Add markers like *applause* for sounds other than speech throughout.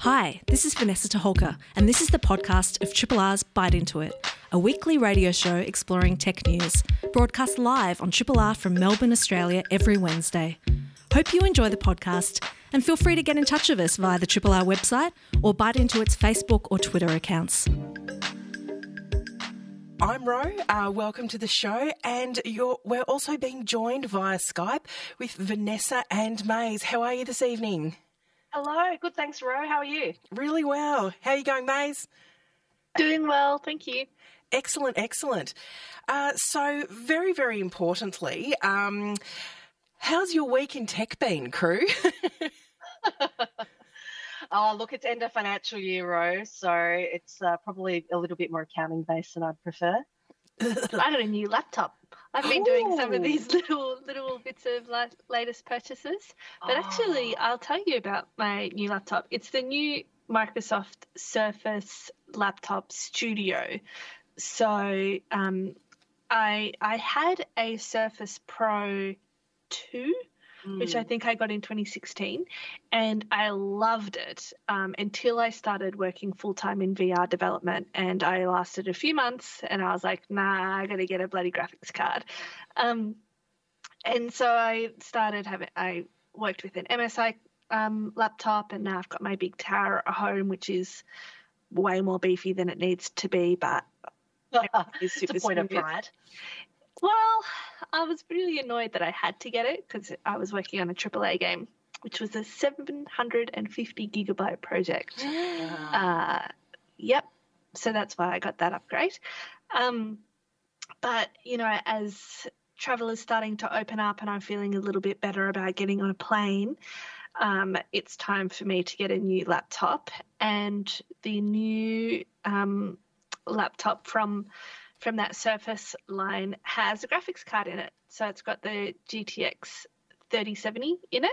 Hi, this is Vanessa Toholka, and this is the podcast of Triple R's Byte Into It, a weekly radio show exploring tech news, broadcast live on Triple R from Melbourne, Australia, every Wednesday. Hope you enjoy the podcast, and feel free to get in touch with us via the Triple R website or Byte Into It's Facebook or Twitter accounts. I'm Ro. Uh, welcome to the show, and we're also being joined via Skype with Vanessa and Maze. How are you this evening? Hello, good. Thanks, Ro. How are you? Really well. How are you going, Maze? Doing well, thank you. Excellent, excellent. Uh, so, very, very importantly, um, how's your week in tech been, crew? *laughs* oh, look, it's end of financial year, Ro, so it's uh, probably a little bit more accounting based than I'd prefer. *laughs* I got a new laptop. I've been Ooh. doing some of these *laughs* little little bits of la- latest purchases, but oh. actually, I'll tell you about my new laptop. It's the new Microsoft Surface Laptop Studio. So, um, I I had a Surface Pro two mm. which I mm. think I got in 2016, and I loved it um, until I started working full time in VR development, and I lasted a few months, and I was like, nah, I got to get a bloody graphics card, um, and so I started having I worked with an MSI um, laptop, and now I've got my big tower at home, which is way more beefy than it needs to be, but *laughs* it's a point smooth. of pride. Well, I was really annoyed that I had to get it because I was working on a AAA game, which was a 750 gigabyte project. *gasps* uh, yep. So that's why I got that upgrade. Um, but, you know, as travel is starting to open up and I'm feeling a little bit better about getting on a plane, um, it's time for me to get a new laptop. And the new um, laptop from from that Surface line has a graphics card in it. So it's got the GTX 3070 in it.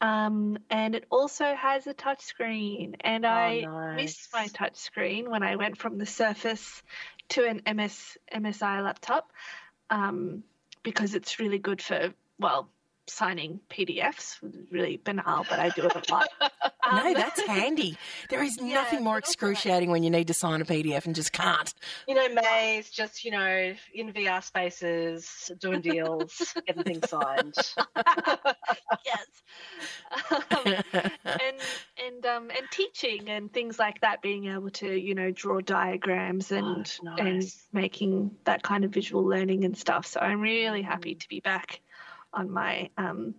Um, and it also has a touchscreen. And oh, I nice. missed my touchscreen when I went from the Surface to an MS MSI laptop um, because it's really good for well signing PDFs. Really banal, but I do it a lot. *laughs* Um, no, that's handy. There is *laughs* yeah, nothing more excruciating when you need to sign a PDF and just can't. You know, May's just, you know, in VR spaces, doing deals, getting things signed. *laughs* yes. Um, and and um, and teaching and things like that, being able to, you know, draw diagrams and oh, nice. and making that kind of visual learning and stuff. So I'm really happy mm. to be back on my um,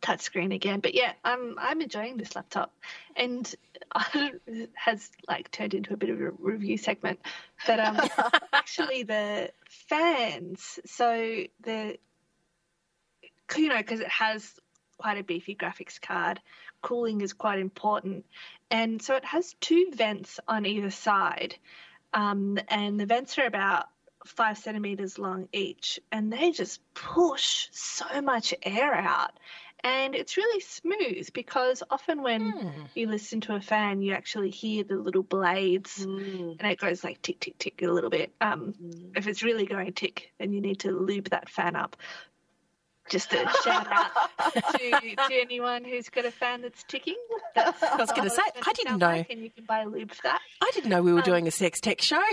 touchscreen again. But yeah, I'm I'm enjoying this laptop, and *laughs* it has like turned into a bit of a review segment. But um, *laughs* actually, the fans, so the you know because it has quite a beefy graphics card, cooling is quite important, and so it has two vents on either side. Um, and the vents are about five centimeters long each, and they just push so much air out. And it's really smooth because often when mm. you listen to a fan, you actually hear the little blades mm. and it goes like tick, tick, tick a little bit. Um, mm. If it's really going tick, then you need to lube that fan up. Just a shout out to, to *laughs* anyone who's got a fan that's ticking. That's I was going to say, I didn't know. Like, and you can buy lube for that. I didn't know we were um, doing a sex tech show. *laughs*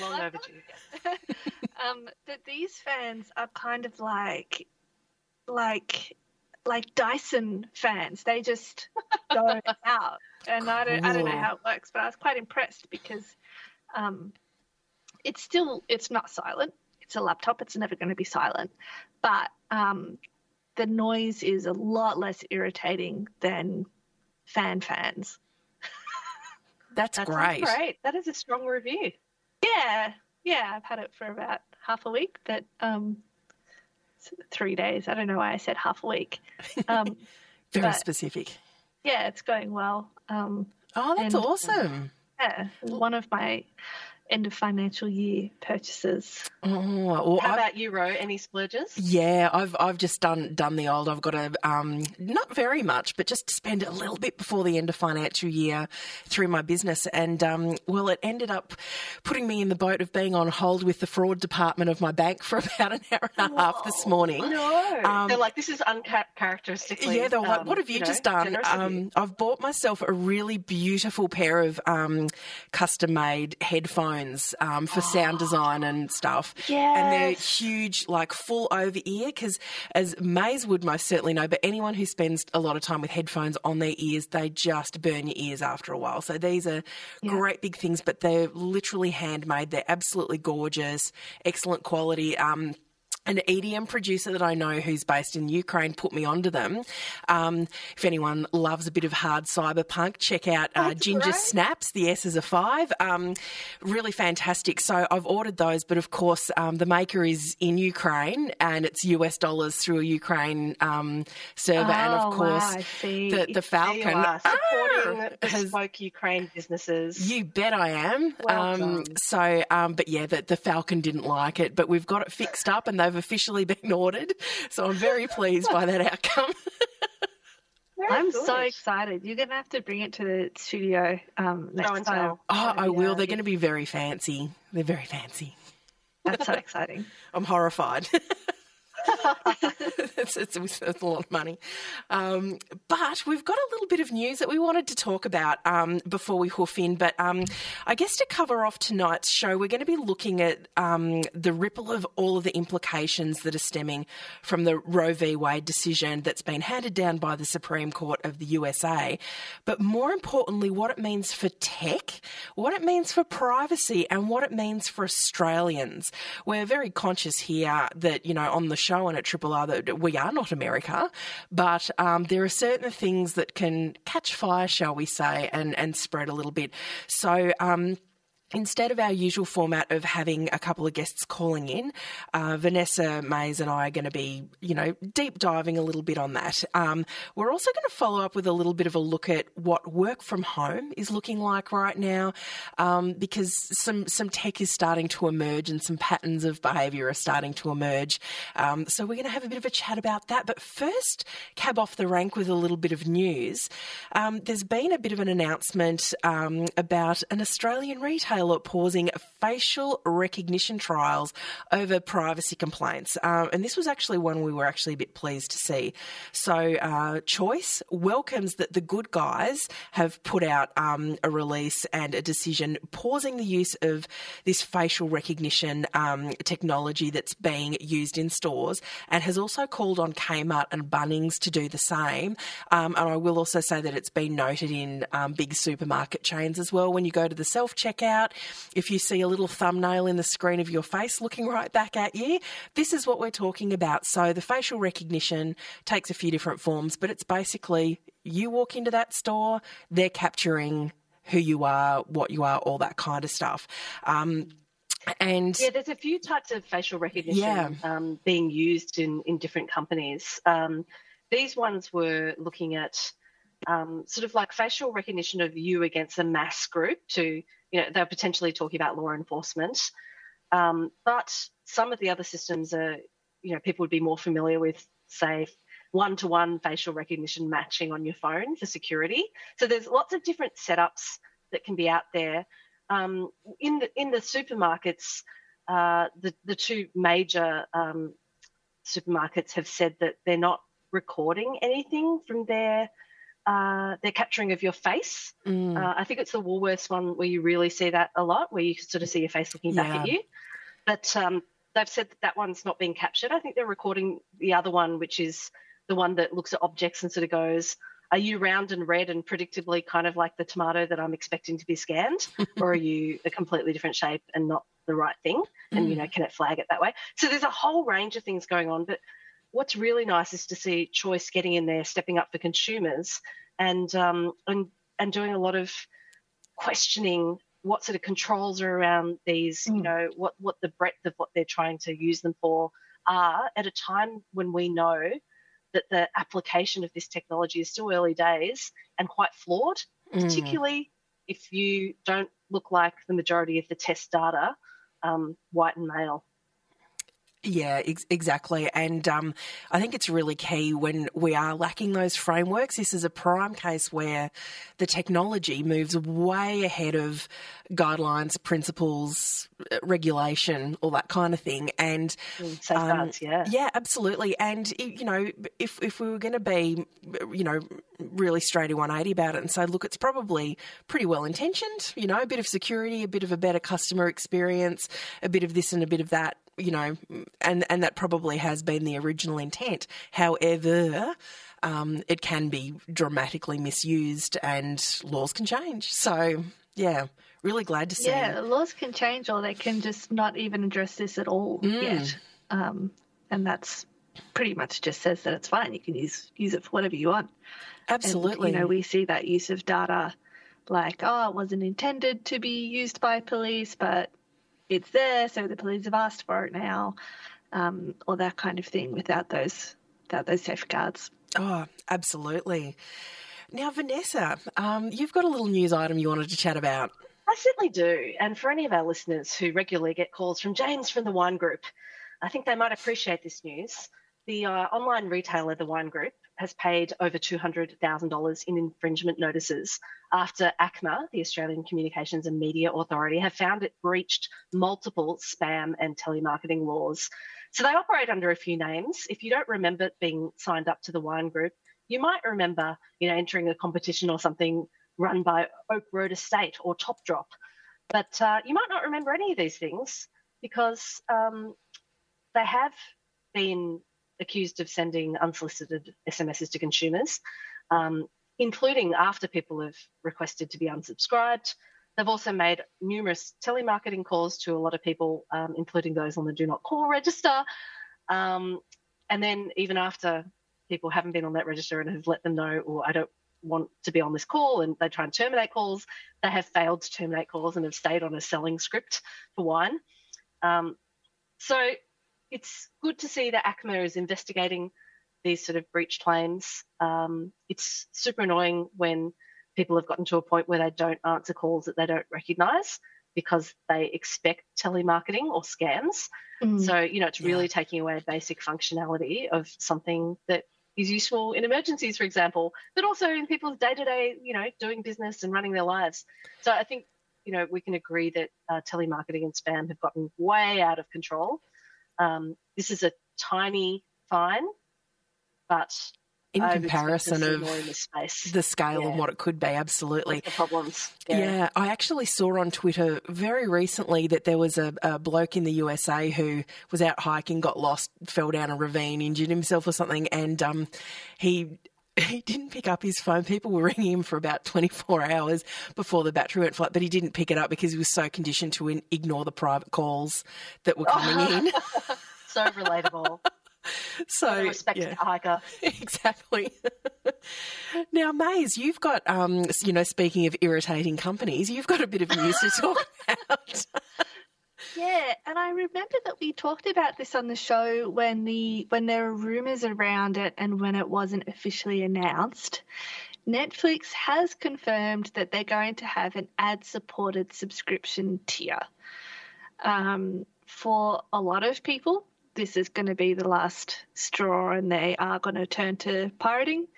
Long overdue. *laughs* um, that these fans are kind of like, like, like Dyson fans. They just *laughs* go out, and I don't, I don't know how it works, but I was quite impressed because, um, it's still, it's not silent. It's a laptop. It's never going to be silent, but um, the noise is a lot less irritating than fan fans. That's, That's great. Great. That is a strong review. Yeah, yeah. I've had it for about half a week, that um, three days. I don't know why I said half a week. *laughs* Um, Very specific. Yeah, it's going well. Um, oh, that's and, awesome. yeah, one of my end of financial year purchases. Oh, well, How I've- about you, Ro? Any splurges? Yeah, I've I've just done done the old. I've got a um, not very much, but just to spend a little bit before the end of financial year through my business, and um, well, it ended up putting me in the boat of being on hold with the fraud department of my bank *laughs* for about an hour and a half this morning. No. Um, They're like, this is uncharacteristically. Yeah, they're like, um, what have you, know, just done? generous of you." Um, I've bought myself a really beautiful pair of um, custom made headphones um, for sound design and stuff. And they're huge, like full over ear, because as Mays would most certainly know, but anyone who spends a lot of time with headphones on their ears, they just burn your ears after a while. So these are great big things, but they're literally handmade. They're absolutely gorgeous, excellent quality. Um, an EDM producer that I know who's based in Ukraine put me onto them. Um, if anyone loves a bit of hard cyberpunk, check out uh, Ginger Snaps. The S is a five. Um, really fantastic. So I've ordered those, but of course um, the maker is in Ukraine and it's US dollars through a Ukraine um, server, and Oh, of course wow, the the Falcon are, supporting Ah, the has- Ukraine businesses. you bet I am. Well um, so, um, but yeah, the, the Falcon didn't like it, but we've got it fixed up and they've officially *laughs* been ordered. So I'm very pleased by that outcome. *laughs* Very I'm good. so excited. You're going to have to bring it to the studio um, next and time. Oh, I will. Yeah, They're going to be very fancy. They're very fancy. That's so exciting. *laughs* I'm horrified. *laughs* it's, it's, it's a lot of money. Um, but we've got a little bit of news that we wanted to talk about um, before we hoof in. But um, I guess to cover off tonight's show, we're going to be looking at um, the ripple of all of the implications that are stemming from the Roe v. Wade decision that's been handed down by the Supreme Court of the USA. But more importantly, what it means for tech, what it means for privacy, and what it means for Australians. We're very conscious here that, you know, on the show and at Triple R that we are not America, but um, there are certain things that can catch fire, shall we say, and, and spread a little bit. So, um, Instead of our usual format of having a couple of guests calling in, uh, Vanessa Mays and I are going to be, you know, deep diving a little bit on that. Um, we're also going to follow up with a little bit of a look at what work from home is looking like right now, um, because some some tech is starting to emerge and some patterns of behaviour are starting to emerge. Um, so we're going to have a bit of a chat about that. But first, cab off the rank with a little bit of news. Um, there's been a bit of an announcement um, about an Australian retailer pausing facial recognition trials over privacy complaints. Um, and this was actually one we were actually a bit pleased to see. So, uh, Choice welcomes that the good guys have put out um, a release and a decision pausing the use of this facial recognition um, technology that's being used in stores and has also called on Kmart and Bunnings to do the same. Um, and I will also say that it's been noted in um, big supermarket chains as well. When you go to the self checkout, if you see a little thumbnail in the screen of your face looking right back at you, this is what we're talking about. So the facial recognition takes a few different forms, but it's basically you walk into that store, they're capturing who you are, what you are, all that kind of stuff. Um, and Yeah, there's a few types of facial recognition Yeah. um, being used in, in different companies. Um, these ones were looking at um, sort of like facial recognition of you against a mass group to, you know, they're potentially talking about law enforcement. Um, but some of the other systems are, you know, people would be more familiar with, say, one to one facial recognition matching on your phone for security. So there's lots of different setups that can be out there. Um, in the in the supermarkets, uh, the the two major um, supermarkets have said that they're not recording anything from their uh, their capturing of your face. Mm, Uh, I think it's the Woolworths one where you really see that a lot, where you can sort of see your face looking back at you. But um, they've said that that one's not being captured. I think they're recording the other one, which is the one that looks at objects and sort of goes, "Are you round and red and predictably kind of like the tomato that I'm expecting to be scanned, *laughs* or are you a completely different shape and not the right thing?" And you know, can it flag it that way? So there's a whole range of things going on, but what's really nice is to see Choice getting in there, stepping up for consumers, and um, and and doing a lot of questioning what sort of controls are around these. You Mm. know, what what the breadth of what they're trying to use them for are at a time when we know that the application of this technology is still early days and quite flawed, mm. particularly if you don't look like the majority of the test data, um, white and male. Yeah, ex- exactly. And um, I think it's really key when we are lacking those frameworks. This is a prime case where the technology moves way ahead of guidelines, principles, uh, regulation, all that kind of thing. And mm, safeguards, um, yeah, yeah, absolutely. And you know, if if we were going to be, you know, really straight to 180 about it and say, look, it's probably pretty well intentioned. You know, a bit of security, a bit of a better customer experience, a bit of this and a bit of that you know, and and that probably has been the original intent. However, um, it can be dramatically misused, and laws can change. So, yeah, really glad to see. Yeah, laws can change, or they can just not even address this at all mm. yet, um, and that's pretty much just says that it's fine. You can use use it for whatever you want. Absolutely. And, you know, we see that use of data like, oh, it wasn't intended to be used by police, but it's there, so the police have asked for it now, um, or that kind of thing without those without those safeguards. Oh, absolutely. Now, Vanessa, um, you've got a little news item you wanted to chat about. I certainly do. And for any of our listeners who regularly get calls from James from the Wine Group, I think they might appreciate this news. The uh, online retailer, the Wine Group, has paid over $200,000 in infringement notices after ACMA, the Australian Communications and Media Authority, have found it breached multiple spam and telemarketing laws. So they operate under a few names. If you don't remember being signed up to the wine group, you might remember, you know, entering a competition or something run by Oak Road Estate or Top Drop. But uh, you might not remember any of these things because um, they have been accused of sending unsolicited SMSs to consumers, um, including after people have requested to be unsubscribed. They've also made numerous telemarketing calls to a lot of people, um, including those on the do not call register. Um, and then, even after people haven't been on that register and have let them know, or I don't want to be on this call, and they try and terminate calls, they have failed to terminate calls and have stayed on a selling script for wine. Um, so it's good to see that ACMA is investigating these sort of breach claims. Um, it's super annoying when people have gotten to a point where they don't answer calls that they don't recognise because they expect telemarketing or scams. Mm. So, you know, it's really yeah. taking away basic functionality of something that is useful in emergencies, for example, but also in people's day to day, you know, doing business and running their lives. So I think, you know, we can agree that uh, telemarketing and spam have gotten way out of control. Um, this is a tiny fine, but in comparison of the, the scale yeah. and what it could be, absolutely. the problems. Yeah. yeah. I actually saw on Twitter very recently that there was a, a, bloke in the USA who was out hiking, got lost, fell down a ravine, injured himself or something, and um, he *laughs* he didn't pick up his phone. People were ringing him for about 24 hours before the battery went flat, but he didn't pick it up because he was so conditioned to in- ignore the private calls that were coming in. *laughs* *laughs* so relatable. So respect yeah. hiker. Exactly. now, Maze, you've got, um, you know, speaking of irritating companies, you've got a bit of news to talk about. Yeah, and I remember that we talked about this on the show when the when there were rumors around it and when it wasn't officially announced. Netflix has confirmed that they're going to have an ad-supported subscription tier. Um, for a lot of people, this is going to be the last straw, and they are going to turn to pirating.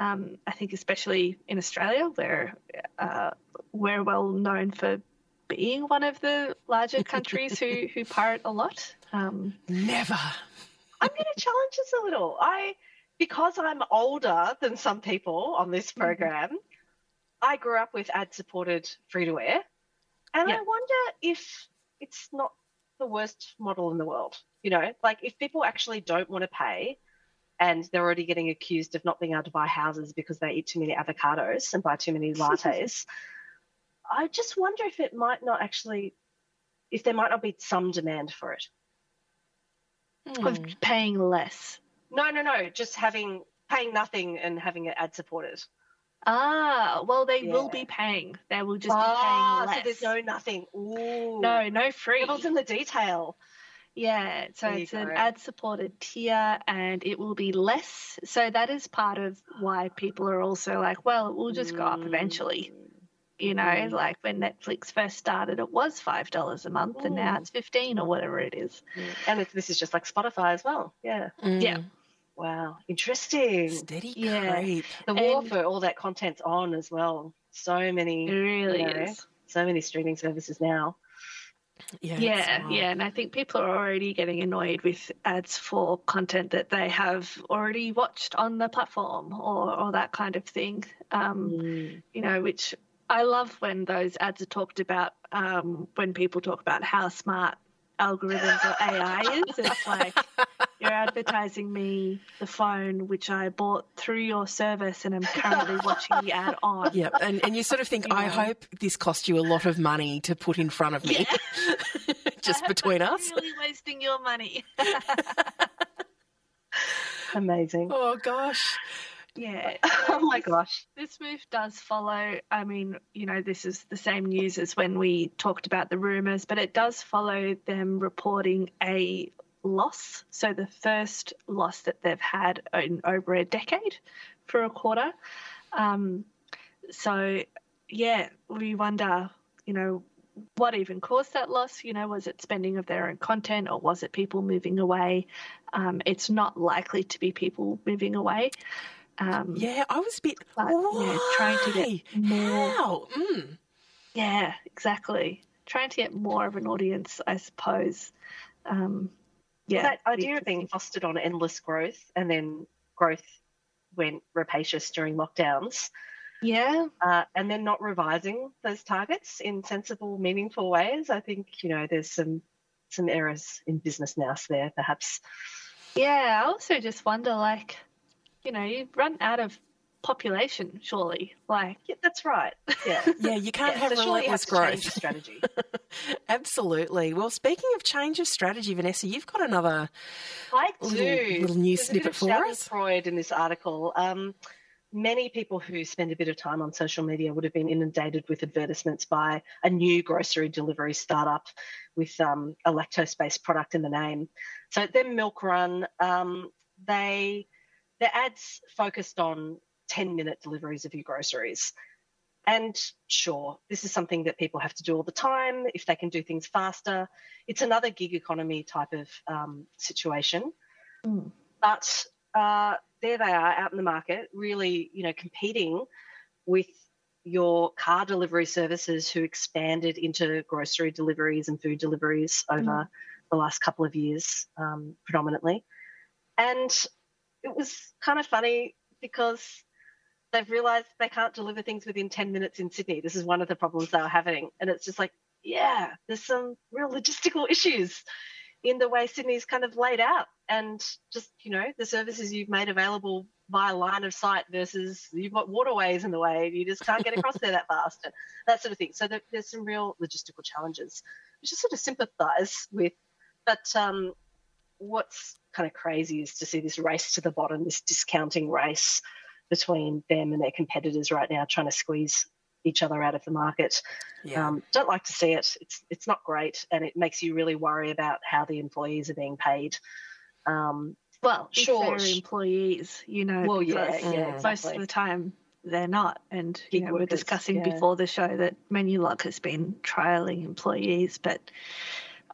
Um, I think, especially in Australia, where uh, we're well known for being one of the larger *laughs* countries who who pirate a lot. Um, Never. I'm going to challenge this a little. I because I'm older than some people on this mm-hmm. program. Mm-hmm. I grew up with ad supported free to air, and I wonder if it's not the worst model in the world. You know, like if people actually don't want to pay and they're already getting accused of not being able to buy houses because they eat too many avocados and buy too many *laughs* lattes, I just wonder if it might not actually, if there might not be some demand for it. Mm. Of paying less. No, no, no. Just having paying nothing and having it ad supported. Ah, well, they yeah. will be paying. They will just ah, be paying ah, less. So there's no nothing. Ooh. No, no free. Devil's in the detail. Yeah, so there it's an ad supported tier and it will be less. So that is part of why people are also like, well, it will just go up eventually. You know, Mm. like when Netflix first started, it was five dollars a month, and now Mm. it's fifteen or whatever it is. Mm. And it, this is just like Spotify as well. Yeah. Yeah. Mm. Wow. Interesting. Steady Yeah. creep. The war And- for all that content's on as well. So many, It really you know, is. so many streaming services now. Yeah. Yeah, yeah, and I think people are already getting annoyed with ads for content that they have already watched on the platform or, or that kind of thing. Um, Mm. you know, which I love when those ads are talked about. Um, when people talk about how smart algorithms or AI is, it's like you're advertising me the phone which I bought through your service and I'm currently watching the ad on. Yeah, and, and you sort of think, You I know. hope this cost you a lot of money to put in front of me, *laughs* just I hope between I'm us. Really wasting your money. *laughs* Amazing. Oh gosh. Yeah. *laughs* Oh my gosh. This move does follow. I mean, you know, this is the same news as when we talked about the rumours, but it does follow them reporting a loss. So the first loss that they've had in over a decade for a quarter. Um, so, yeah, we wonder, you know, what even caused that loss? You know, was it spending of their own content or was it people moving away? Um, it's not likely to be people moving away. Um, Yeah, I was a bit. but yeah, trying to get more. How? Mm. Yeah, exactly. Trying to get more of an audience, I suppose. Um, yeah, that idea of being fostered on endless growth and then growth went rapacious during lockdowns Yeah, uh, and then not revising those targets in sensible, meaningful ways. I think, you know, there's some some errors in business now there, perhaps. yeah. I also just wonder, like, you know, you run out of population, surely. Like, Yeah, that's right. Yeah. *laughs* Yeah, you can't Yeah, have so surely you have relentless to growth. the strategy. *laughs* Absolutely. Well, speaking of change of strategy, Vanessa, you've got another. I Little- do. little news There's a bit snippet of for us. Schadenfreude in this article. Um, many people who spend a bit of time on social media would have been inundated with advertisements by a new grocery delivery startup with um, a lactose-based product in the name. So their Milk Run, um, they their ads focused on 10-minute deliveries of your groceries. And sure, this is something that people have to do all the time. If they can do things faster, it's another gig economy type of um, situation. Mm. But uh, there they are out in the market, really, you know, competing with your car delivery services who expanded into grocery deliveries and food deliveries over the last couple of years, um, predominantly. And it was kind of funny because they've realized they can't deliver things within 10 minutes in Sydney. This is one of the problems they were having. And it's just like, yeah, there's some real logistical issues in the way Sydney's kind of laid out. And just, you know, the services you've made available via line of sight versus you've got waterways in the way you just can't get across there that fast and that sort of thing. So there, there's some real logistical challenges, which I sort of sympathise with. But um, what's kind of crazy is to see this race to the bottom, this discounting race between them and their competitors right now, trying to squeeze each other out of the market. Yeah. Um, don't like to see it. It's it's not great, and it makes you really worry about how the employees are being paid. Um, well, Sure. if employees, you know, well, yeah, because yeah, most of the time they're not. And you Gig know, we're discussing yeah. before the show that Menulog has been trialing employees, but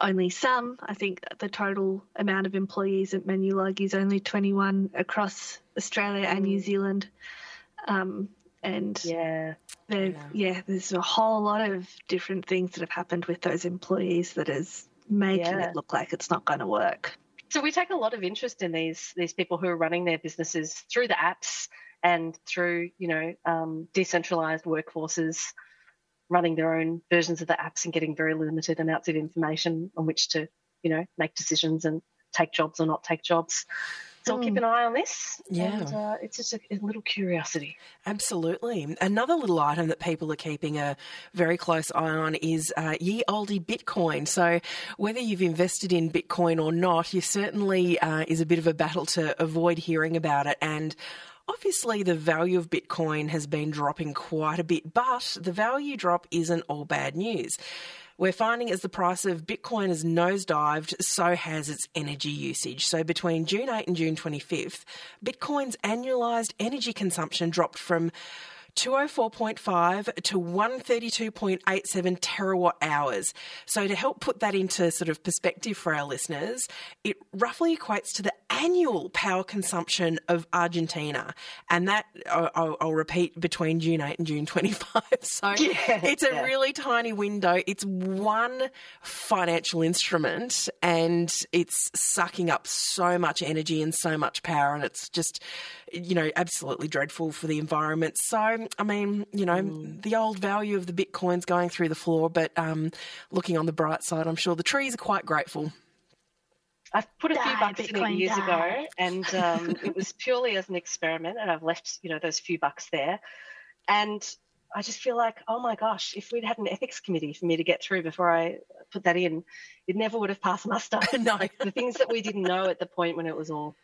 only some. I think the total amount of employees at Menulog is only 21 across Australia and New Mm. Zealand. Um, and Yeah, Yeah. yeah. there's a whole lot of different things that have happened with those employees that is making Yeah. it look like it's not going to work. so we take a lot of interest in these these people who are running their businesses through the apps and through you know um, decentralized workforces running their own versions of the apps and getting very limited amounts of information on which to you know make decisions and take jobs or not take jobs so we'll keep Mm. an eye on this Yeah. and uh, it's just a, a little curiosity Absolutely. Another little item that people are keeping a very close eye on is uh, ye olde Bitcoin. So, whether you've invested in Bitcoin or not, you certainly uh, is a bit of a battle to avoid hearing about it. And obviously, the value of Bitcoin has been dropping quite a bit, but the value drop isn't all bad news. We're finding as the price of Bitcoin has nosedived, so has its energy usage. So between June 8 and June 25th, Bitcoin's annualized energy consumption dropped from 204.5 to 132.87 terawatt hours. So, to help put that into sort of perspective for our listeners, it roughly equates to the annual power consumption of Argentina. And that, I'll, I'll repeat, between June 8 and June 25. *laughs* So, yeah, it's a yeah. really tiny window. It's one financial instrument and it's sucking up so much energy and so much power. And it's just, you know, absolutely dreadful for the environment. So, I mean, you know, mm. the old value of the Bitcoin's going through the floor, but um, looking on the bright side, I'm sure the trees are quite grateful. I've put a die, few bucks Bitcoin in it years die. ago, and *laughs* um, it was purely as an experiment, and I've left, you know, those few bucks there. And I just feel like, oh my gosh, if we'd had an ethics committee for me to get through before I put that in, it never would have passed muster. *laughs* no. Like the things that we didn't know at the point when it was all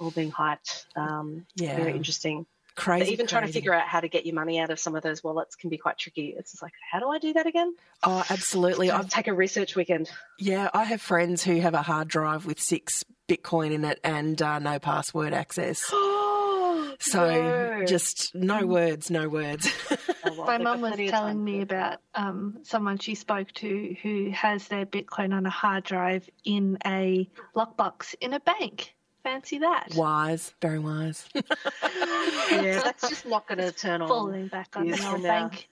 all being hyped. Um, yeah. Very interesting. Crazy. But even crazy. trying to figure out how to get your money out of some of those wallets can be quite tricky. It's just like, how do I do that again? Oh, absolutely. I'll take a research weekend. Yeah, I have friends who have a hard drive with six Bitcoin in it and uh, no password access. *gasps* so no. just no words, no words. *laughs* Oh, My mum was telling me about um, someone she spoke to who has their Bitcoin on a hard drive in a lockbox in a bank. Fancy that. Wise, very wise. *laughs* yeah, that's just not going to turn on. Falling back on the old bank.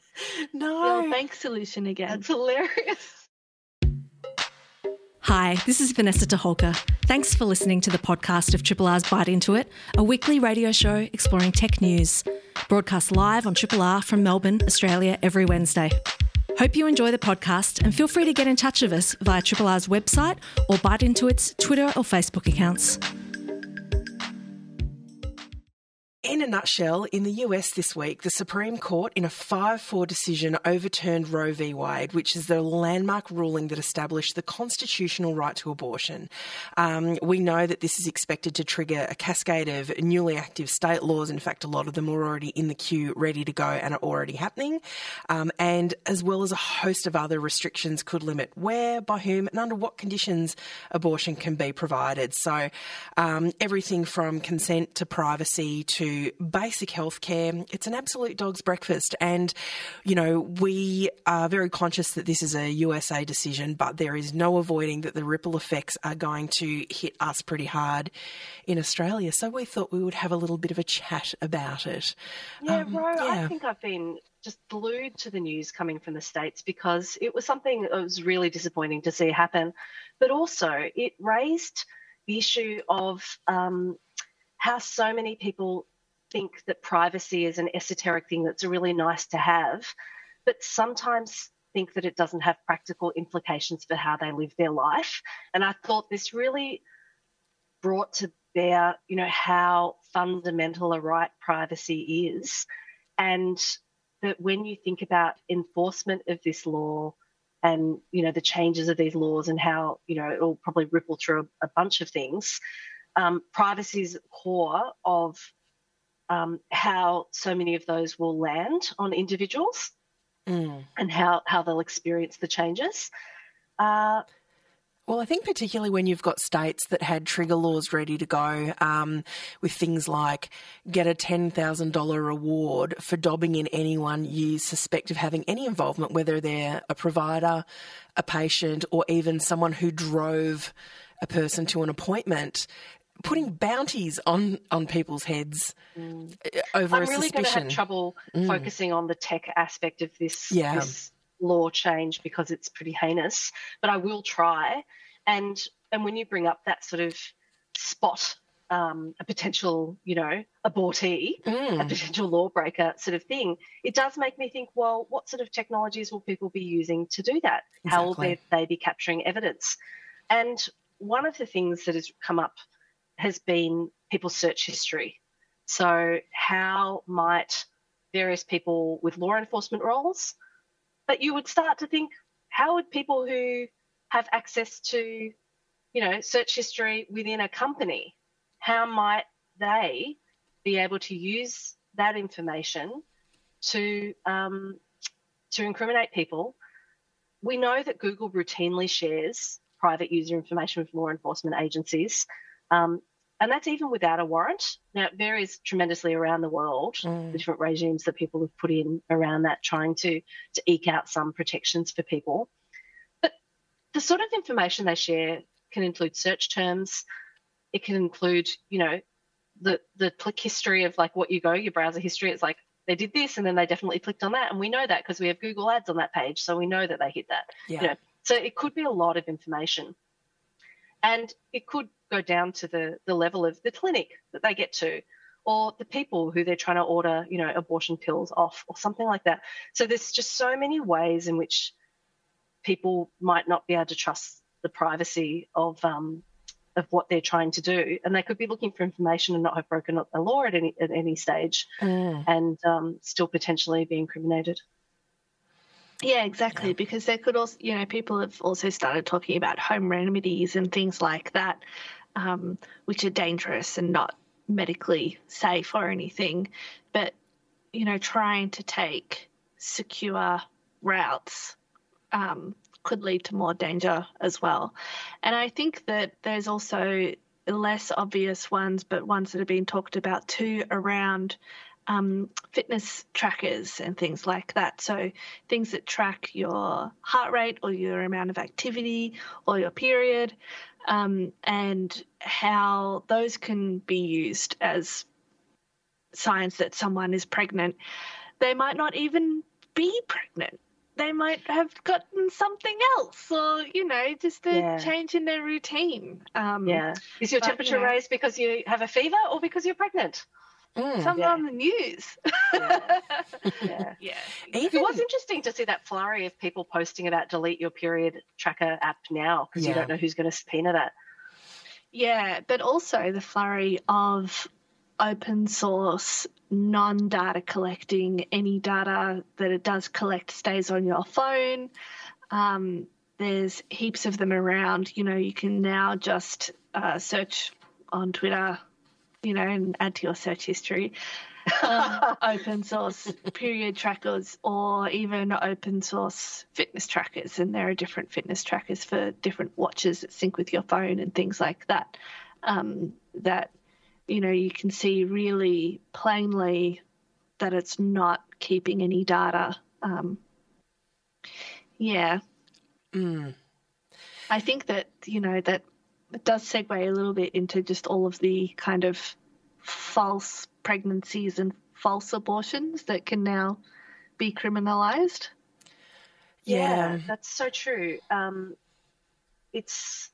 No. The old bank solution again. That's hilarious. Hi, this is Vanessa Toholka. Thanks for listening to the podcast of Triple R's Byte Into It, a weekly radio show exploring tech news. Broadcast live on Triple R from Melbourne, Australia, every Wednesday. Hope you enjoy the podcast and feel free to get in touch with us via Triple R's website or Byte Into It's Twitter or Facebook accounts. In a nutshell, in the US this week, the Supreme Court, in a 5 4 decision, overturned Roe v. Wade, which is the landmark ruling that established the constitutional right to abortion. Um, we know that this is expected to trigger a cascade of newly active state laws. In fact, a lot of them are already in the queue, ready to go, and are already happening. Um, and as well as a host of other restrictions could limit where, by whom, and under what conditions abortion can be provided. So um, everything from consent to privacy to basic health care. It's an absolute dog's breakfast. And, you know, we are very conscious that this is a USA decision, but there is no avoiding that the ripple effects are going to hit us pretty hard in Australia. So we thought we would have a little bit of a chat about it. Yeah, um, Ro, yeah. I think I've been just glued to the news coming from the States because it was something that was really disappointing to see happen. But also, it raised the issue of um, how so many people think that privacy is an esoteric thing that's really nice to have, but sometimes think that it doesn't have practical implications for how they live their life. And I thought this really brought to bear, you know, how fundamental a right privacy is. And that when you think about enforcement of this law and, you know, the changes of these laws and how, you know, it'll probably ripple through a, a bunch of things, um, privacy is core of um, how so many of those will land on individuals mm. and how, how they'll experience the changes. Uh, well, I think particularly when you've got states that had trigger laws ready to go um, with things like get a $10,000 reward for dobbing in anyone you suspect of having any involvement, whether they're a provider, a patient, or even someone who drove a person to an appointment, putting bounties on on people's heads mm. over I'm really going to have trouble mm. focusing on the tech aspect of this, yeah. this law change because it's pretty heinous, but I will try. And and when you bring up that sort of spot um, a potential, you know, abortee, mm. a potential lawbreaker sort of thing, it does make me think, well, what sort of technologies will people be using to do that? Exactly. How will they, they be capturing evidence? And one of the things that has come up has been people's search history. So, how might various people with law enforcement roles, but you would start to think, how would people who have access to, you know, search history within a company, how might they be able to use that information to um, to incriminate people? We know that Google routinely shares private user information with law enforcement agencies. Um, and that's even without a warrant. Now, it varies tremendously around the world, Mm. the different regimes that people have put in around that, trying to, to eke out some protections for people. But the sort of information they share can include search terms. It can include, you know, the, the click history of like what you go, your browser history. It's like they did this and then they definitely clicked on that. And we know that because we have Google ads on that page. So we know that they hit that. Yeah. You know, so it could be a lot of information. And it could go down to the, the level of the clinic that they get to or the people who they're trying to order, you know, abortion pills off or something like that. So there's just so many ways in which people might not be able to trust the privacy of um, of what they're trying to do, and they could be looking for information and not have broken a law at any at any stage, Mm. and um, still potentially be incriminated. Yeah, exactly. Because there could also, you know, people have also started talking about home remedies and things like that, um, which are dangerous and not medically safe or anything. But, you know, trying to take secure routes um, could lead to more danger as well. And I think that there's also less obvious ones, but ones that are being talked about too around um, fitness trackers and things like that. So things that track your heart rate or your amount of activity or your period, um, and how those can be used as signs that someone is pregnant. They might not even be pregnant. They might have gotten something else, or you know, just a Yeah. change in their routine. Um, Yeah, is your but, temperature yeah. raised because you have a fever or because you're pregnant? Mm. Something Yeah. on the news. Yeah. *laughs* Yeah. *laughs* yeah. It was interesting to see that flurry of people posting about delete your period tracker app now because you don't know who's going to subpoena that. Yeah, but also the flurry of open source, non data collecting. Any data that it does collect stays on your phone. Um, there's heaps of them around. You know, you can now just uh, search on Twitter, you know, and add to your search history. um, *laughs* open source period trackers or even open source fitness trackers. And there are different fitness trackers for different watches that sync with your phone and things like that. Um, that, you know, you can see really plainly that it's not keeping any data. Um, yeah, Mm. I think that, you know, that it does segue a little bit into just all of the kind of false pregnancies and false abortions that can now be criminalized. Yeah. that's so true. Um, it's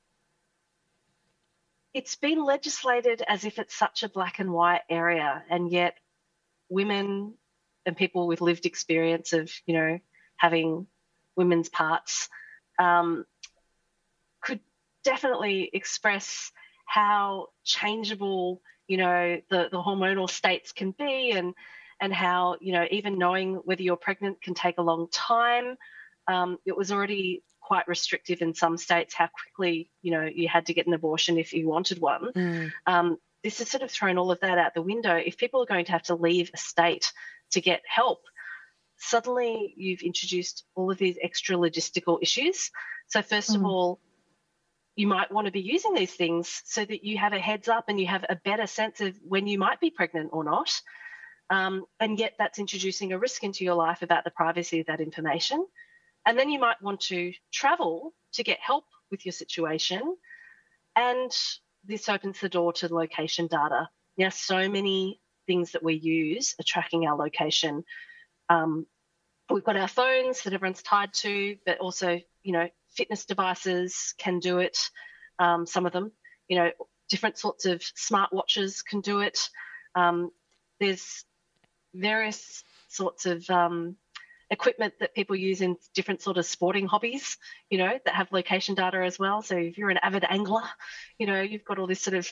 it's been legislated as if it's such a black and white area, and yet women and people with lived experience of you know having women's parts um, could definitely express how changeable you know the, the hormonal states can be and and how you know even knowing whether you're pregnant can take a long time um, it was already quite restrictive in some states how quickly you know you had to get an abortion if you wanted one Mm. um, this has sort of thrown all of that out the window. If people are going to have to leave a state to get help, suddenly you've introduced all of these extra logistical issues. So, first of Mm. all, you might want to be using these things so that you have a heads up and you have a better sense of when you might be pregnant or not. Um, and yet, that's introducing a risk into your life about the privacy of that information. And then you might want to travel to get help with your situation. And this opens the door to location data. Now, so many things that we use are tracking our location. Um, we've got our phones that everyone's tied to, but also, you know, fitness devices can do it. Um, some of them, you know, different sorts of smartwatches can do it. Um, there's various sorts of um, equipment that people use in different sort of sporting hobbies, you know, that have location data as well. So if you're an avid angler, you know, you've got all this sort of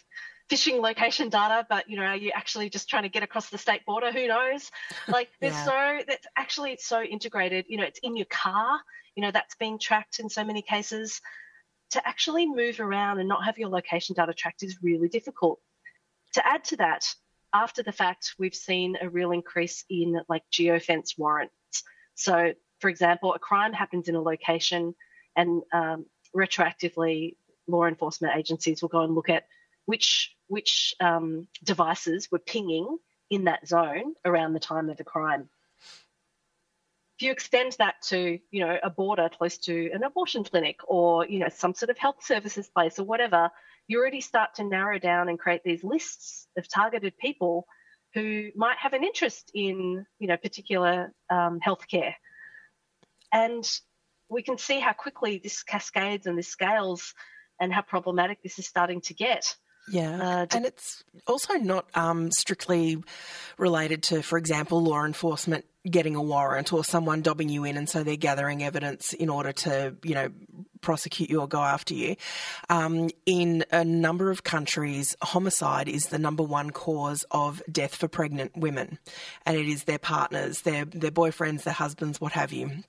fishing location data, but you know, are you actually just trying to get across the state border? Who knows? *laughs* Like there's Yeah. so that's actually it's so integrated, you know, it's in your car, you know, that's being tracked in so many cases. To actually move around and not have your location data tracked is really difficult. To add to that, after the fact, we've seen a real increase in like geofence warrants. So, for example, a crime happens in a location, and um, retroactively, law enforcement agencies will go and look at which which um, devices were pinging in that zone around the time of the crime. If you extend that to, you know, a border close to an abortion clinic or, you know, some sort of health services place or whatever, you already start to narrow down and create these lists of targeted people who might have an interest in, you know, particular um, healthcare. And we can see how quickly this cascades and this scales and how problematic this is starting to get. Yeah, uh, and it's also not um, strictly related to, for example, law enforcement getting a warrant or someone dobbing you in, and so they're gathering evidence in order to, you know, prosecute you or go after you. Um, in a number of countries, homicide is the number one cause of death for pregnant women, and it is their partners, their their boyfriends, their husbands, what have you.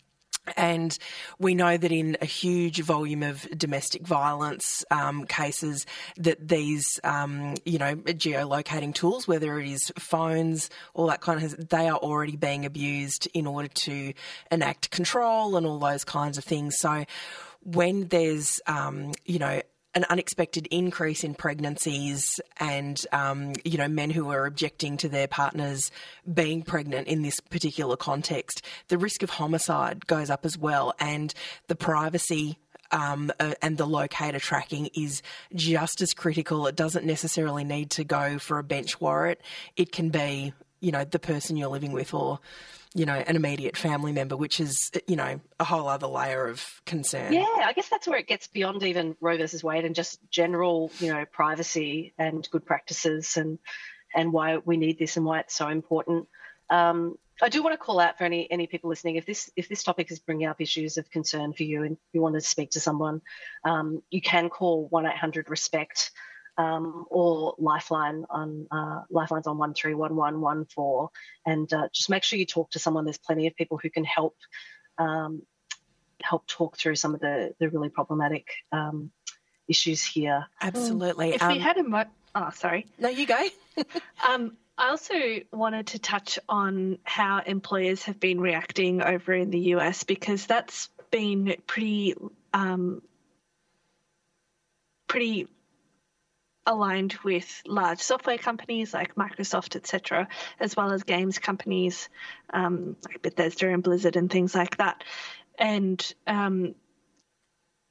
And we know that in a huge volume of domestic violence um, cases, that these, um, you know, geolocating tools, whether it is phones, all that kind of, they are already being abused in order to enact control and all those kinds of things. So when there's, um, you know, an unexpected increase in pregnancies and, um, you know, men who are objecting to their partners being pregnant in this particular context, the risk of homicide goes up as well. And the privacy um, uh, and the locator tracking is just as critical. It doesn't necessarily need to go for a bench warrant. It can be, you know, the person you're living with or you know, an immediate family member, which is, you know, a whole other layer of concern. Yeah, I guess that's where it gets beyond even Roe versus Wade and just general, you know, privacy and good practices and and why we need this and why it's so important. Um, I do want to call out for any any people listening if this if this topic is bringing up issues of concern for you and you want to speak to someone, um, you can call one eight hundred respect um, or Lifeline on uh, Lifelines on one three one one one four, and uh, just make sure you talk to someone. There's plenty of people who can help um, help talk through some of the the really problematic um, issues here. Absolutely. If we um, had a mo- oh sorry, no, you go. *laughs* Um, I also wanted to touch on how employers have been reacting over in the US because that's been pretty um, pretty aligned with large software companies like Microsoft, etc., as well as games companies um, like Bethesda and Blizzard and things like that. And um,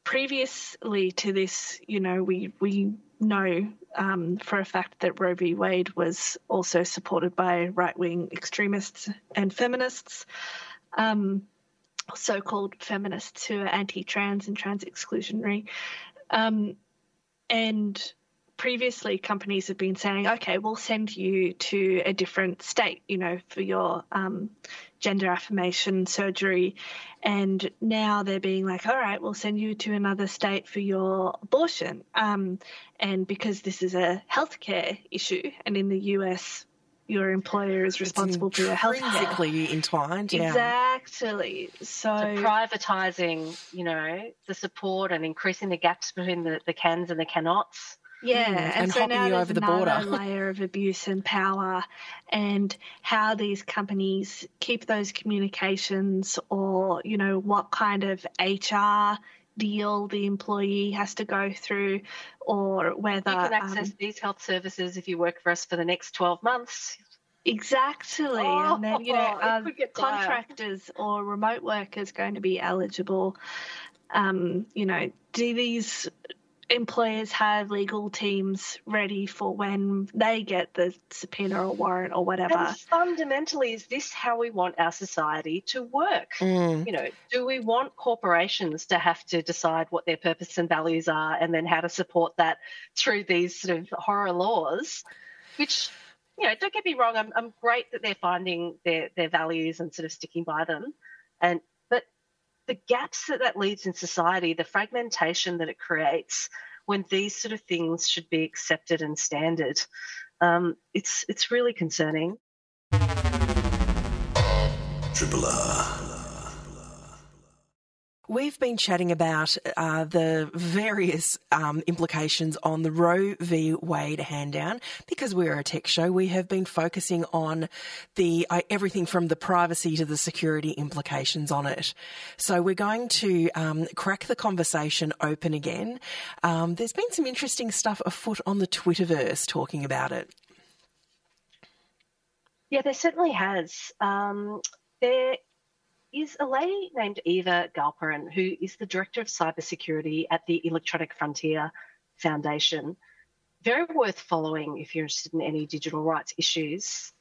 previously to this, you know, we we know um, for a fact that Roe v. Wade was also supported by right wing extremists and feminists. Um, so-called feminists who are anti-trans and trans exclusionary, um, and previously companies have been saying, okay, we'll send you to a different state, you know, for your um, gender affirmation surgery. And now they're being like, all right, we'll send you to another state for your abortion. Um, and because this is a healthcare issue, and in the US, your employer is responsible for your health care. entwined, yeah. Exactly. So, so privatising, you know, the support and increasing the gaps between the, the cans and the cannots yeah, mm, and, and so now there's the another layer of abuse and power, and how these companies keep those communications, or you know what kind of HR deal the employee has to go through, or whether you can access um, these health services if you work for us for the next twelve months. Exactly, oh, and then you know, *laughs* are contractors or remote workers going to be eligible? Um, you know, do these employers have legal teams ready for when they get the subpoena or warrant or whatever. And fundamentally, is this how we want our society to work? Mm. You know, do we want corporations to have to decide what their purpose and values are and then how to support that through these sort of horror laws, which you know, don't get me wrong, I'm, I'm great that they're finding their, their values and sort of sticking by them. And the gaps that that leaves in society, the fragmentation that it creates when these sort of things should be accepted and standard, um, it's it's really concerning. Triple R. We've been chatting about uh, the various um, implications on the Roe v. Wade hand down. Because we're a tech show, we have been focusing on the uh, everything from the privacy to the security implications on it. So we're going to um, crack the conversation open again. Um, there's been some interesting stuff afoot on the Twitterverse talking about it. Yeah, there certainly has. Um, there is a lady named Eva Galperin, who is the Director of Cybersecurity at the Electronic Frontier Foundation. Very worth following if you're interested in any digital rights issues,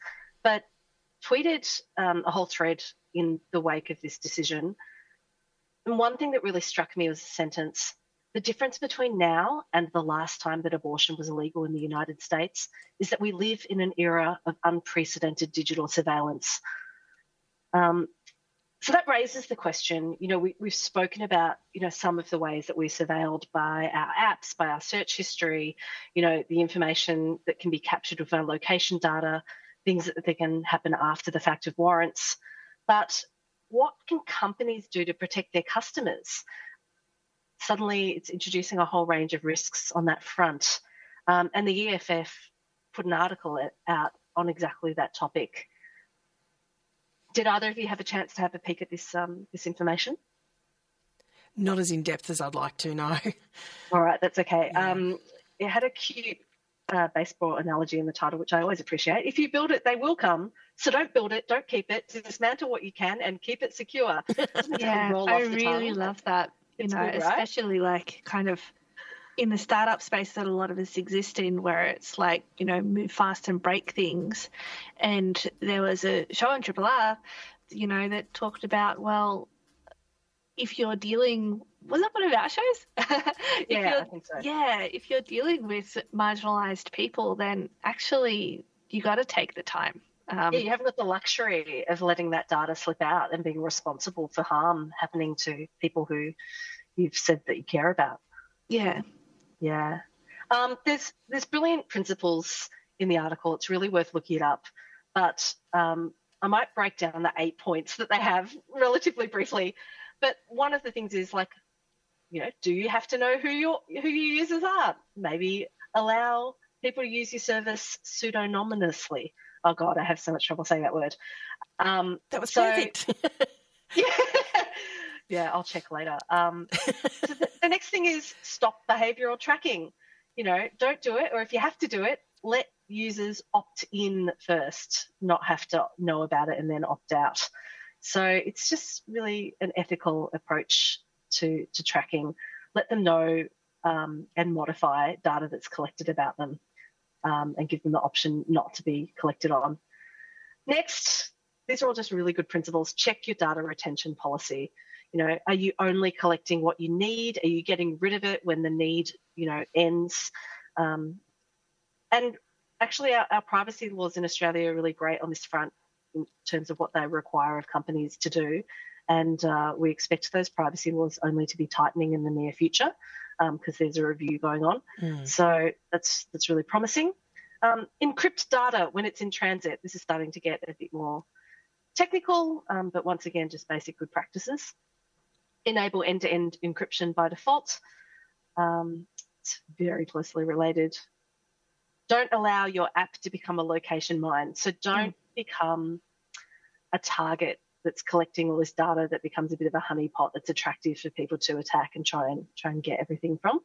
but tweeted um, a whole thread in the wake of this decision. And one thing that really struck me was a sentence the difference between now and the last time that abortion was illegal in the United States is that we live in an era of unprecedented digital surveillance. Um, so that raises the question, you know, we, have spoken about, you know, some of the ways that we're surveilled by our apps, by our search history, you know, the information that can be captured with our location data, things that, can happen after the fact of warrants. But what can companies do to protect their customers? Suddenly, it's introducing a whole range of risks on that front. Um, and the EFF put an article out on exactly that topic. Did either of you have a chance to have a peek at this um, this information? Not as in depth as I'd like to. No. All right, that's okay. Yeah. Um, it had a cute uh, baseball analogy in the title, which I always appreciate. If you build it, they will come. So don't build it, don't keep it. Dismantle what you can and keep it secure. *laughs* yeah, I really love that. You it's know, good, right? especially like kind of in the startup space that a lot of us exist in, where it's like, you know, move fast and break things. And there was a show on Triple R, you know, that talked about, well, if you're dealing, was that one of our shows? *laughs* yeah, I think so. Yeah, if you're dealing with marginalized people, then actually you got to take the time. Um, yeah, you haven't got the luxury of letting that data slip out and being responsible for harm happening to people who you've said that you care about. Yeah, yeah. Um, there's there's brilliant principles in the article. It's really worth looking it up. But um, I might break down the eight points that they have *laughs* relatively briefly. But one of the things is like, you know, do you have to know who your who your users are? Maybe allow people to use your service pseudonymously. Oh God, I have so much trouble saying that word. Um, that was so, perfect. *laughs* *laughs* yeah, yeah, I'll check later. Um, *laughs* so the, the next thing is stop behavioral tracking. You know, don't do it, or if you have to do it, let users opt in first, not have to know about it and then opt out. So it's just really an ethical approach to, to tracking. Let them know um, and modify data that's collected about them um, and give them the option not to be collected on. Next, these are all just really good principles. Check your data retention policy you know are you only collecting what you need? Are you getting rid of it when the need you know ends? Um, and actually our, our, privacy laws in australia are really great on this front in terms of what they require of companies to do. And uh, we expect those privacy laws only to be tightening in the near future because um, there's a review going on. Mm. so that's that's really promising. Um, encrypt data when it's in transit. This is starting to get a bit more technical, um, but once again, just basic good practices enable end-to-end encryption by default. Um, it's very closely related. Don't allow your app to become a location mine. So don't mm. become a target that's collecting all this data that becomes a bit of a honeypot that's attractive for people to attack and try and try and get everything from.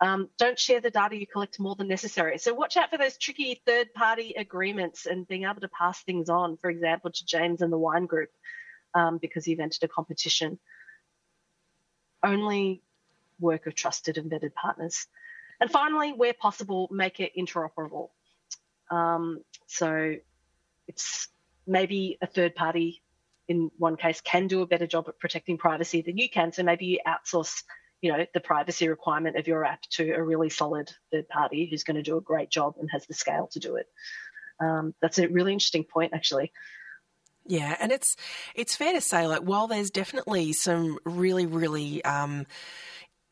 Um, don't share the data you collect more than necessary. So watch out for those tricky third-party agreements and being able to pass things on, for example, to James and the Wine Group um, because you've entered a competition only work of trusted embedded partners. And finally, where possible, make it interoperable. Um, so it's maybe a third party in one case can do a better job at protecting privacy than you can. So maybe you outsource, you know, the privacy requirement of your app to a really solid third party who's going to do a great job and has the scale to do it. Um, that's a really interesting point, actually. Yeah, and it's it's fair to say, like, while there's definitely some really, really um,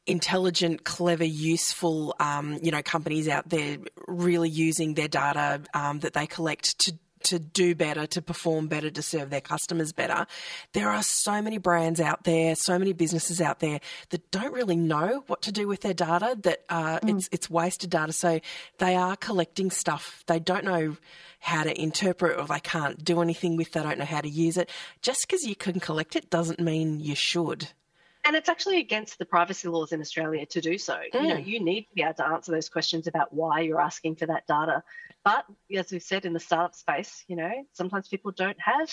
intelligent, clever, useful, um, you know, companies out there really using their data um, that they collect to to do better, to perform better, to serve their customers better. There are so many brands out there, so many businesses out there that don't really know what to do with their data. That uh, mm. it's it's wasted data. So they are collecting stuff. They don't know how to interpret or they can't do anything with. They don't know how to use it. Just because you can collect it doesn't mean you should. And it's actually against the privacy laws in Australia to do so. Mm. You know, mm. you need to be able to answer those questions about why you're asking for that data. But as we've said in the startup space, you know, sometimes people don't have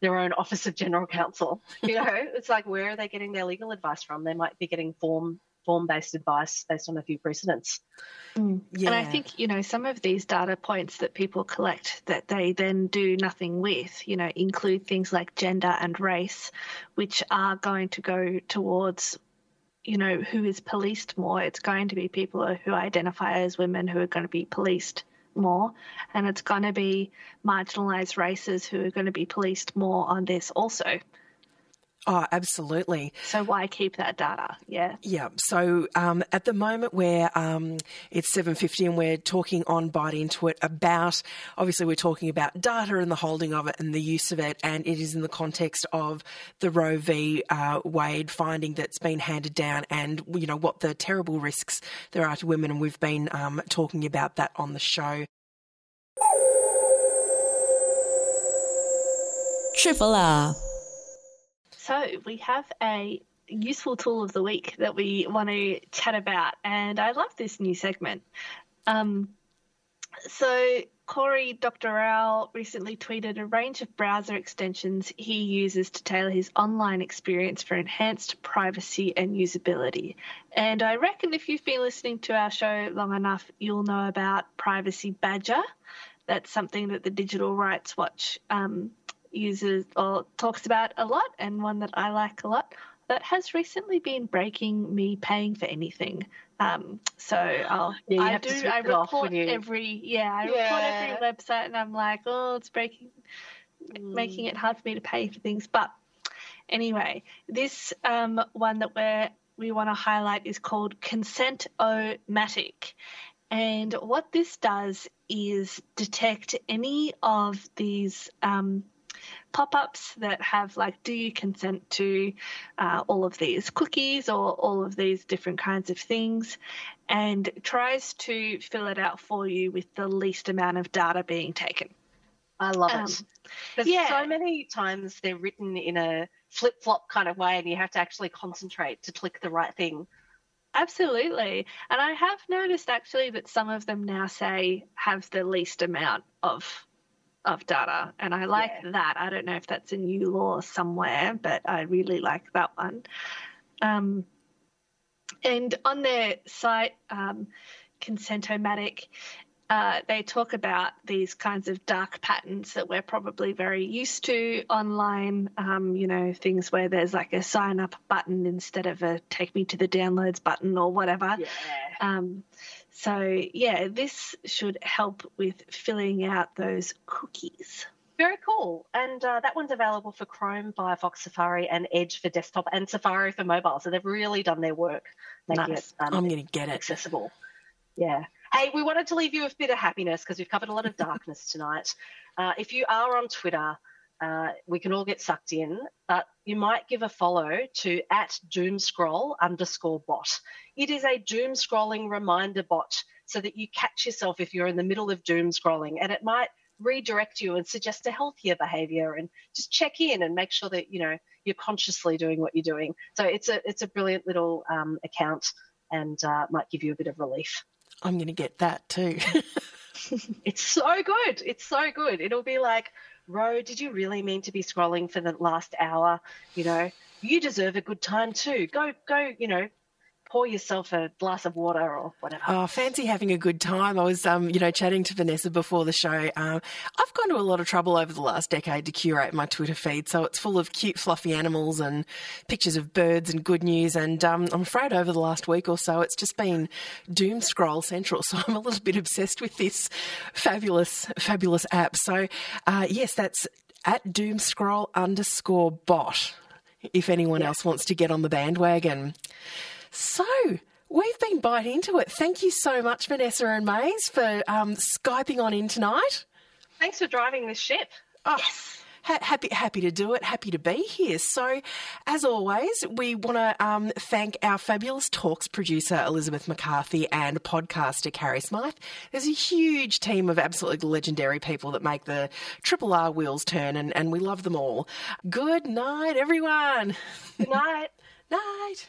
their own office of general counsel. You *laughs* know, it's like where are they getting their legal advice from? They might be getting form form based advice based on a few precedents. Mm. Yeah. And I think, you know, some of these data points that people collect that they then do nothing with, you know, include things like gender and race, which are going to go towards you know, who is policed more. It's going to be people who identify as women who are going to be policed more, and it's going to be marginalised races who are going to be policed more on this also. Oh, absolutely. So why keep that data? Yeah. Yeah. So um, at the moment where um, it's 7.50 and we're talking on Byte Into It about, obviously we're talking about data and the holding of it and the use of it. And it is in the context of the Roe v. Uh, Wade finding that's been handed down and, you know, what the terrible risks there are to women. And we've been um, talking about that on the show. Triple R. So we have a useful tool of the week that we want to chat about, and I love this new segment. Um, so Cory Doctorow recently tweeted a range of browser extensions he uses to tailor his online experience for enhanced privacy and usability. And I reckon if you've been listening to our show long enough, you'll know about Privacy Badger. That's something that the Digital Rights Watch um, uses or talks about a lot, and one that I like a lot that has recently been breaking me paying for anything. Um, so I'll yeah, I do I report every yeah I yeah. report every website, and I'm like, oh, it's breaking, mm. making it hard for me to pay for things. But anyway, this um, one that we're we want to highlight is called Consent-O-Matic. And what this does is detect any of these um, pop ups that have, like, do you consent to uh, all of these cookies or all of these different kinds of things, and tries to fill it out for you with the least amount of data being taken. I love um, it. There's yeah. so many times they're written in a flip flop kind of way, and you have to actually concentrate to click the right thing. Absolutely. And I have noticed actually that some of them now say have the least amount of of data. And I like yeah. that. I don't know if that's a new law somewhere, but I really like that one. Um, and on their site, um, Consent-O-Matic, uh, they talk about these kinds of dark patterns that we're probably very used to online. Um, you know, things where there's like a sign up button instead of a take me to the downloads button or whatever. Yeah. Um, so, yeah, this should help with filling out those cookies. Very cool. And uh, that one's available for Chrome, Firefox, Safari, and Edge for desktop and Safari for mobile. So they've really done their work making nice. it um, I'm going to get it accessible. Yeah. Hey, we wanted to leave you with a bit of happiness because we've covered a lot of darkness tonight. Uh, if you are on Twitter, uh, we can all get sucked in, but you might give a follow to at doomscroll underscore bot. It is a doom scrolling reminder bot so that you catch yourself if you're in the middle of doom scrolling and it might redirect you and suggest a healthier behavior and just check in and make sure that you know you're consciously doing what you're doing. So it's a it's a brilliant little um, account and uh, might give you a bit of relief. I'm going to get that too. *laughs* It's so good. It's so good. It'll be like Ro, did you really mean to be scrolling for the last hour? You know, you deserve a good time too. Go, go, you know, pour yourself a glass of water or whatever. Oh, fancy having a good time. I was, um, you know, chatting to Vanessa before the show. Um, I've gone to a lot of trouble over the last decade to curate my Twitter feed, so it's full of cute, fluffy animals and pictures of birds and good news. And um, I'm afraid over the last week or so, it's just been doom scroll central. *laughs* So I'm a little bit obsessed with this fabulous, fabulous app. So uh, yes, that's at doomscroll underscore bot. If anyone yeah. else wants to get on the bandwagon. So, we've been biting into it. Thank you so much, Vanessa and Mays, for um, Skyping on in tonight. thanks for driving this ship. Oh, ha- happy, happy to do it. Happy to be here. So, as always, we want to um, thank our fabulous talks producer Elizabeth McCarthy and podcaster Carrie Smythe. There's a huge team of absolutely legendary people that make the Triple R wheels turn, and, and we love them all. Good night, everyone. Good night. *laughs* night.